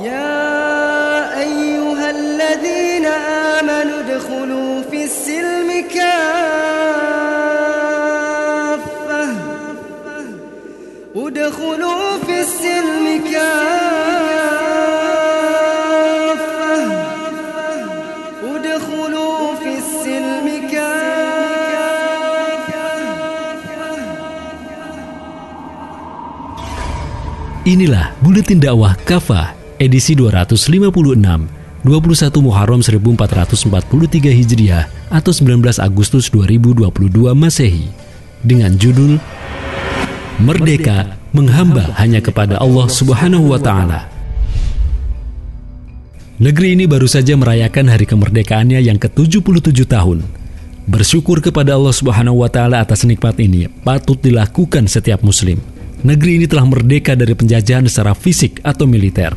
يا أيها الذين آمنوا ادخلوا في السلم كافة. ادخلوا في السلم كافة. ادخلوا في السلم كافة. Inilah Buletin Dakwah Kafa edisi 256 21 Muharram 1443 Hijriah atau 19 Agustus 2022 Masehi dengan judul Merdeka menghamba hanya kepada Allah Subhanahu wa taala. Negeri ini baru saja merayakan hari kemerdekaannya yang ke-77 tahun. Bersyukur kepada Allah Subhanahu wa taala atas nikmat ini patut dilakukan setiap muslim. Negeri ini telah merdeka dari penjajahan secara fisik atau militer.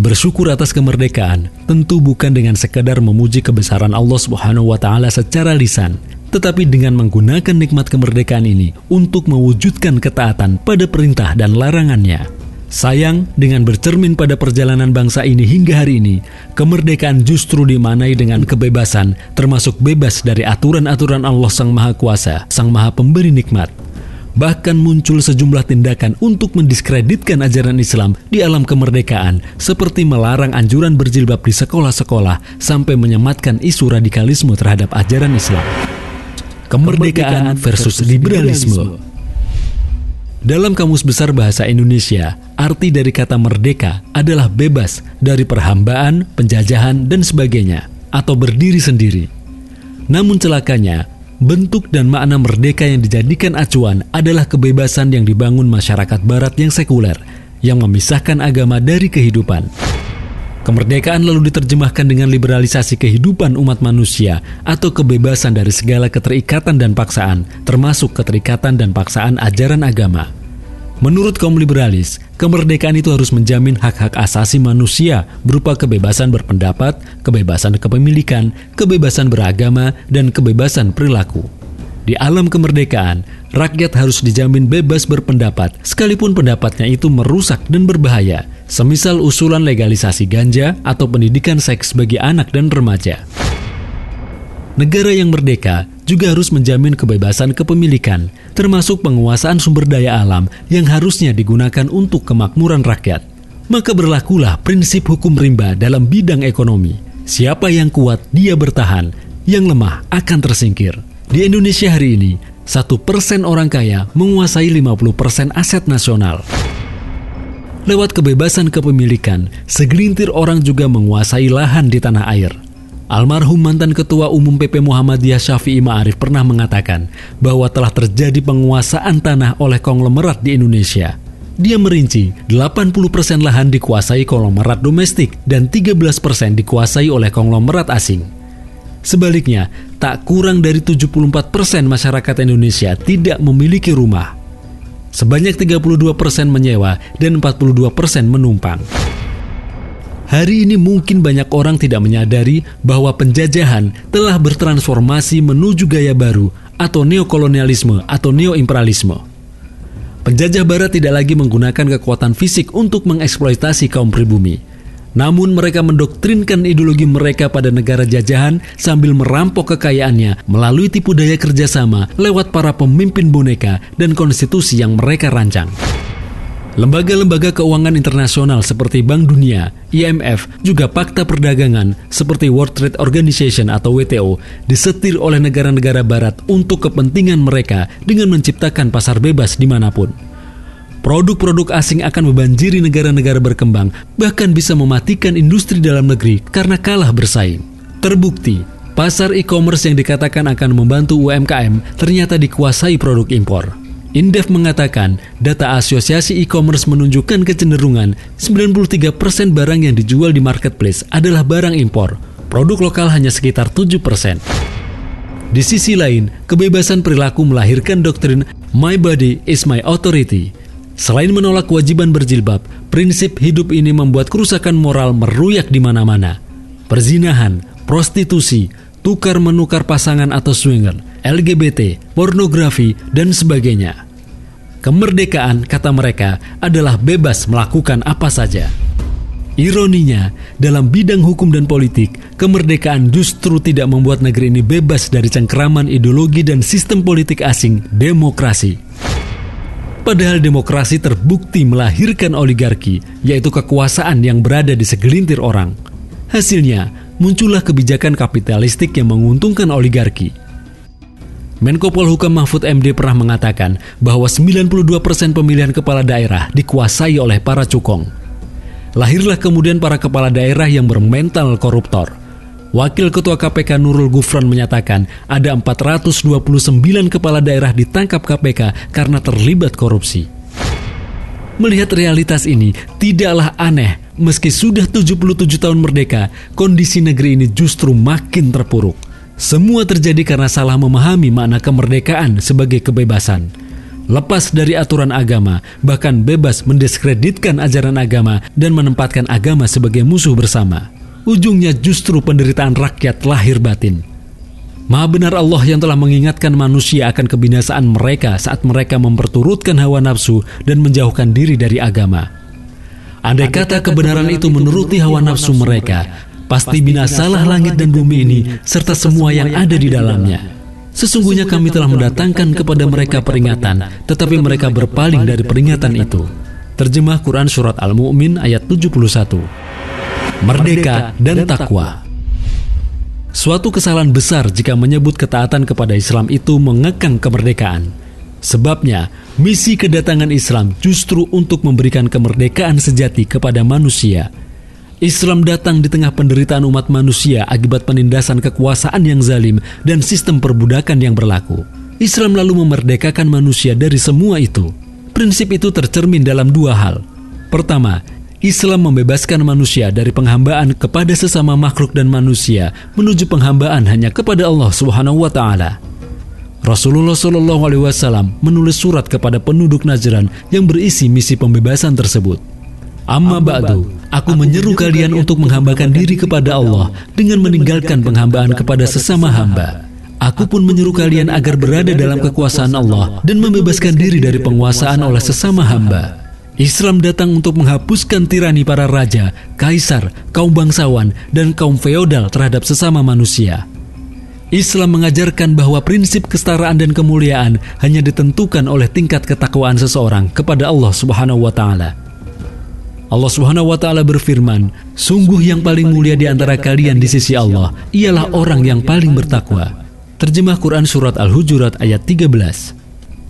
Bersyukur atas kemerdekaan tentu bukan dengan sekadar memuji kebesaran Allah Subhanahu wa taala secara lisan, tetapi dengan menggunakan nikmat kemerdekaan ini untuk mewujudkan ketaatan pada perintah dan larangannya. Sayang, dengan bercermin pada perjalanan bangsa ini hingga hari ini, kemerdekaan justru dimanai dengan kebebasan, termasuk bebas dari aturan-aturan Allah Sang Maha Kuasa, Sang Maha Pemberi Nikmat. Bahkan muncul sejumlah tindakan untuk mendiskreditkan ajaran Islam di alam kemerdekaan, seperti melarang anjuran berjilbab di sekolah-sekolah sampai menyematkan isu radikalisme terhadap ajaran Islam. Kemerdekaan versus liberalisme. Dalam Kamus Besar Bahasa Indonesia, arti dari kata merdeka adalah bebas dari perhambaan, penjajahan, dan sebagainya, atau berdiri sendiri. Namun celakanya, bentuk dan makna merdeka yang dijadikan acuan adalah kebebasan yang dibangun masyarakat barat yang sekuler, yang memisahkan agama dari kehidupan. Kemerdekaan lalu diterjemahkan dengan liberalisasi kehidupan umat manusia atau kebebasan dari segala keterikatan dan paksaan, termasuk keterikatan dan paksaan ajaran agama. Menurut kaum liberalis, kemerdekaan itu harus menjamin hak-hak asasi manusia berupa kebebasan berpendapat, kebebasan kepemilikan, kebebasan beragama, dan kebebasan perilaku. Di alam kemerdekaan, rakyat harus dijamin bebas berpendapat, sekalipun pendapatnya itu merusak dan berbahaya, semisal usulan legalisasi ganja atau pendidikan seks bagi anak dan remaja. Negara yang merdeka juga harus menjamin kebebasan kepemilikan, termasuk penguasaan sumber daya alam yang harusnya digunakan untuk kemakmuran rakyat. Maka berlakulah prinsip hukum rimba dalam bidang ekonomi. Siapa yang kuat, dia bertahan. Yang lemah akan tersingkir. Di Indonesia hari ini, satu persen orang kaya menguasai 50% aset nasional. Lewat kebebasan kepemilikan, segelintir orang juga menguasai lahan di tanah air. Almarhum mantan Ketua Umum PP Muhammadiyah Syafi'i Ma'arif pernah mengatakan bahwa telah terjadi penguasaan tanah oleh konglomerat di Indonesia. Dia merinci 80% lahan dikuasai konglomerat domestik dan 13% dikuasai oleh konglomerat asing. Sebaliknya, tak kurang dari 74% masyarakat Indonesia tidak memiliki rumah. Sebanyak 32% menyewa dan 42% menumpang. Hari ini mungkin banyak orang tidak menyadari bahwa penjajahan telah bertransformasi menuju gaya baru atau neokolonialisme atau neoimperialisme. Penjajah barat tidak lagi menggunakan kekuatan fisik untuk mengeksploitasi kaum pribumi. Namun mereka mendoktrinkan ideologi mereka pada negara jajahan sambil merampok kekayaannya melalui tipu daya kerjasama lewat para pemimpin boneka dan konstitusi yang mereka rancang. Lembaga-lembaga keuangan internasional seperti Bank Dunia, IMF, juga Fakta Perdagangan seperti World Trade Organization atau WTO disetir oleh negara-negara barat untuk kepentingan mereka dengan menciptakan pasar bebas di mana pun. Produk-produk asing akan membanjiri negara-negara berkembang, bahkan bisa mematikan industri dalam negeri karena kalah bersaing. Terbukti, pasar e-commerce yang dikatakan akan membantu UMKM ternyata dikuasai produk impor. Indef mengatakan data asosiasi e-commerce menunjukkan kecenderungan 93% barang yang dijual di marketplace adalah barang impor. Produk lokal hanya sekitar 7%. Di sisi lain, kebebasan perilaku melahirkan doktrin My Body is My Authority. Selain menolak kewajiban berjilbab, prinsip hidup ini membuat kerusakan moral meruyak di mana-mana. Perzinahan, prostitusi, tukar menukar pasangan atau swinger, LGBT, pornografi, dan sebagainya. Kemerdekaan, kata mereka, adalah bebas melakukan apa saja. Ironinya, dalam bidang hukum dan politik, kemerdekaan justru tidak membuat negeri ini bebas dari cengkeraman ideologi dan sistem politik asing demokrasi. Padahal demokrasi terbukti melahirkan oligarki, yaitu kekuasaan yang berada di segelintir orang. Hasilnya, muncullah kebijakan kapitalistik yang menguntungkan oligarki. Menko Polhukam Mahfud MD pernah mengatakan bahwa 92% pemilihan kepala daerah dikuasai oleh para cukong. Lahirlah kemudian para kepala daerah yang bermental koruptor. Wakil Ketua KPK Nurul Gufron menyatakan ada 429 kepala daerah ditangkap KPK karena terlibat korupsi. Melihat realitas ini, tidaklah aneh meski sudah 77 tahun merdeka, kondisi negeri ini justru makin terpuruk. Semua terjadi karena salah memahami makna kemerdekaan sebagai kebebasan. Lepas dari aturan agama, bahkan bebas mendiskreditkan ajaran agama dan menempatkan agama sebagai musuh bersama. Ujungnya justru penderitaan rakyat lahir batin. Maha benar Allah yang telah mengingatkan manusia akan kebinasaan mereka saat mereka memperturutkan hawa nafsu dan menjauhkan diri dari agama. Andai kata kebenaran itu menuruti hawa nafsu mereka, Pasti binasalah langit dan bumi ini serta semua yang ada di dalamnya. Sesungguhnya kami telah mendatangkan kepada mereka peringatan, tetapi mereka berpaling dari peringatan itu. Terjemah Quran Surat Al-Mu'min ayat 71 Merdeka dan Takwa Suatu kesalahan besar jika menyebut ketaatan kepada Islam itu mengekang kemerdekaan. Sebabnya, misi kedatangan Islam justru untuk memberikan kemerdekaan sejati kepada manusia – Islam datang di tengah penderitaan umat manusia akibat penindasan kekuasaan yang zalim dan sistem perbudakan yang berlaku. Islam lalu memerdekakan manusia dari semua itu. Prinsip itu tercermin dalam dua hal. Pertama, Islam membebaskan manusia dari penghambaan kepada sesama makhluk dan manusia menuju penghambaan hanya kepada Allah Subhanahu wa taala. Rasulullah Shallallahu alaihi wasallam menulis surat kepada penduduk Najran yang berisi misi pembebasan tersebut. Amma ba'du, aku menyeru kalian untuk menghambakan diri kepada Allah dengan meninggalkan penghambaan kepada sesama hamba. Aku pun menyeru kalian agar berada dalam kekuasaan Allah dan membebaskan diri dari penguasaan oleh sesama hamba. Islam datang untuk menghapuskan tirani para raja, kaisar, kaum bangsawan, dan kaum feodal terhadap sesama manusia. Islam mengajarkan bahwa prinsip kesetaraan dan kemuliaan hanya ditentukan oleh tingkat ketakwaan seseorang kepada Allah Subhanahu wa taala. Allah Subhanahu wa taala berfirman, "Sungguh yang paling mulia di antara kalian di sisi Allah ialah orang yang paling bertakwa." Terjemah Quran surat Al-Hujurat ayat 13.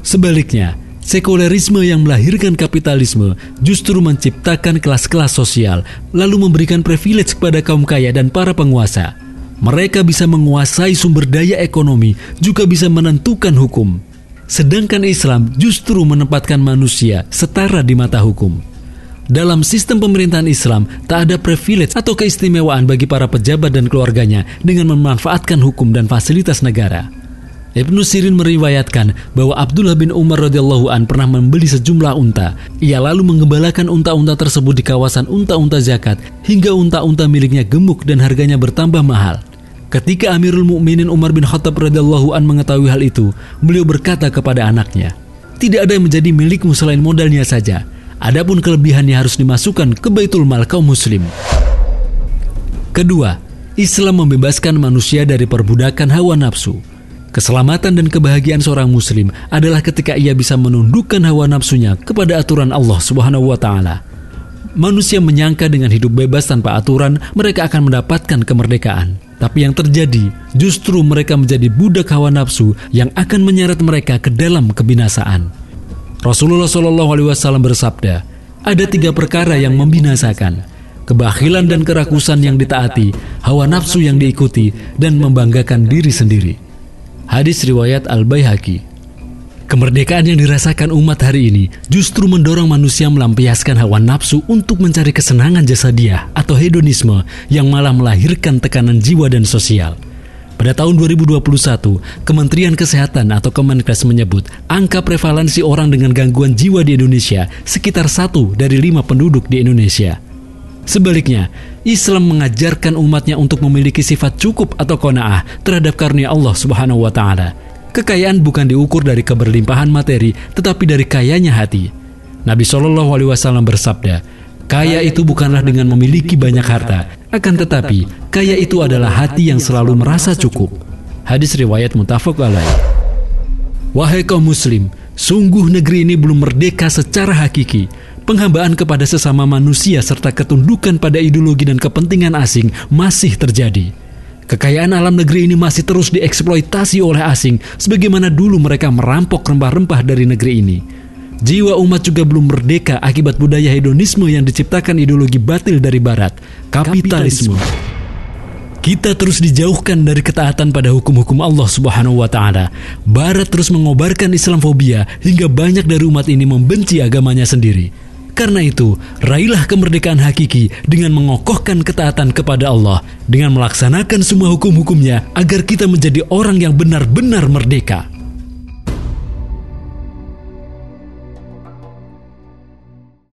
Sebaliknya, sekulerisme yang melahirkan kapitalisme justru menciptakan kelas-kelas sosial, lalu memberikan privilege kepada kaum kaya dan para penguasa. Mereka bisa menguasai sumber daya ekonomi, juga bisa menentukan hukum. Sedangkan Islam justru menempatkan manusia setara di mata hukum. Dalam sistem pemerintahan Islam, tak ada privilege atau keistimewaan bagi para pejabat dan keluarganya dengan memanfaatkan hukum dan fasilitas negara. Ibnu Sirin meriwayatkan bahwa Abdullah bin Umar radhiyallahu an pernah membeli sejumlah unta. Ia lalu menggembalakan unta-unta tersebut di kawasan unta-unta zakat hingga unta-unta miliknya gemuk dan harganya bertambah mahal. Ketika Amirul Mukminin Umar bin Khattab radhiyallahu an mengetahui hal itu, beliau berkata kepada anaknya, "Tidak ada yang menjadi milikmu selain modalnya saja." Adapun kelebihannya harus dimasukkan ke Baitul Mal kaum muslim. Kedua, Islam membebaskan manusia dari perbudakan hawa nafsu. Keselamatan dan kebahagiaan seorang muslim adalah ketika ia bisa menundukkan hawa nafsunya kepada aturan Allah Subhanahu wa taala. Manusia menyangka dengan hidup bebas tanpa aturan mereka akan mendapatkan kemerdekaan. Tapi yang terjadi justru mereka menjadi budak hawa nafsu yang akan menyeret mereka ke dalam kebinasaan. Rasulullah Shallallahu Alaihi Wasallam bersabda, ada tiga perkara yang membinasakan: kebakhilan dan kerakusan yang ditaati, hawa nafsu yang diikuti, dan membanggakan diri sendiri. Hadis riwayat Al Baihaqi. Kemerdekaan yang dirasakan umat hari ini justru mendorong manusia melampiaskan hawa nafsu untuk mencari kesenangan jasadiah atau hedonisme yang malah melahirkan tekanan jiwa dan sosial. Pada tahun 2021, Kementerian Kesehatan atau Kemenkes menyebut angka prevalensi orang dengan gangguan jiwa di Indonesia sekitar satu dari lima penduduk di Indonesia. Sebaliknya, Islam mengajarkan umatnya untuk memiliki sifat cukup atau kona'ah terhadap karunia Allah Subhanahu wa taala. Kekayaan bukan diukur dari keberlimpahan materi, tetapi dari kayanya hati. Nabi Shallallahu alaihi wasallam bersabda, Kaya itu bukanlah dengan memiliki banyak harta, akan tetapi kaya itu adalah hati yang selalu merasa cukup. Hadis riwayat mutafak alaih. Wahai kaum muslim, sungguh negeri ini belum merdeka secara hakiki. Penghambaan kepada sesama manusia serta ketundukan pada ideologi dan kepentingan asing masih terjadi. Kekayaan alam negeri ini masih terus dieksploitasi oleh asing sebagaimana dulu mereka merampok rempah-rempah dari negeri ini. Jiwa umat juga belum merdeka akibat budaya hedonisme yang diciptakan ideologi batil dari barat, kapitalisme. Kita terus dijauhkan dari ketaatan pada hukum-hukum Allah Subhanahu wa taala. Barat terus mengobarkan Islamfobia hingga banyak dari umat ini membenci agamanya sendiri. Karena itu, raihlah kemerdekaan hakiki dengan mengokohkan ketaatan kepada Allah dengan melaksanakan semua hukum-hukumnya agar kita menjadi orang yang benar-benar merdeka.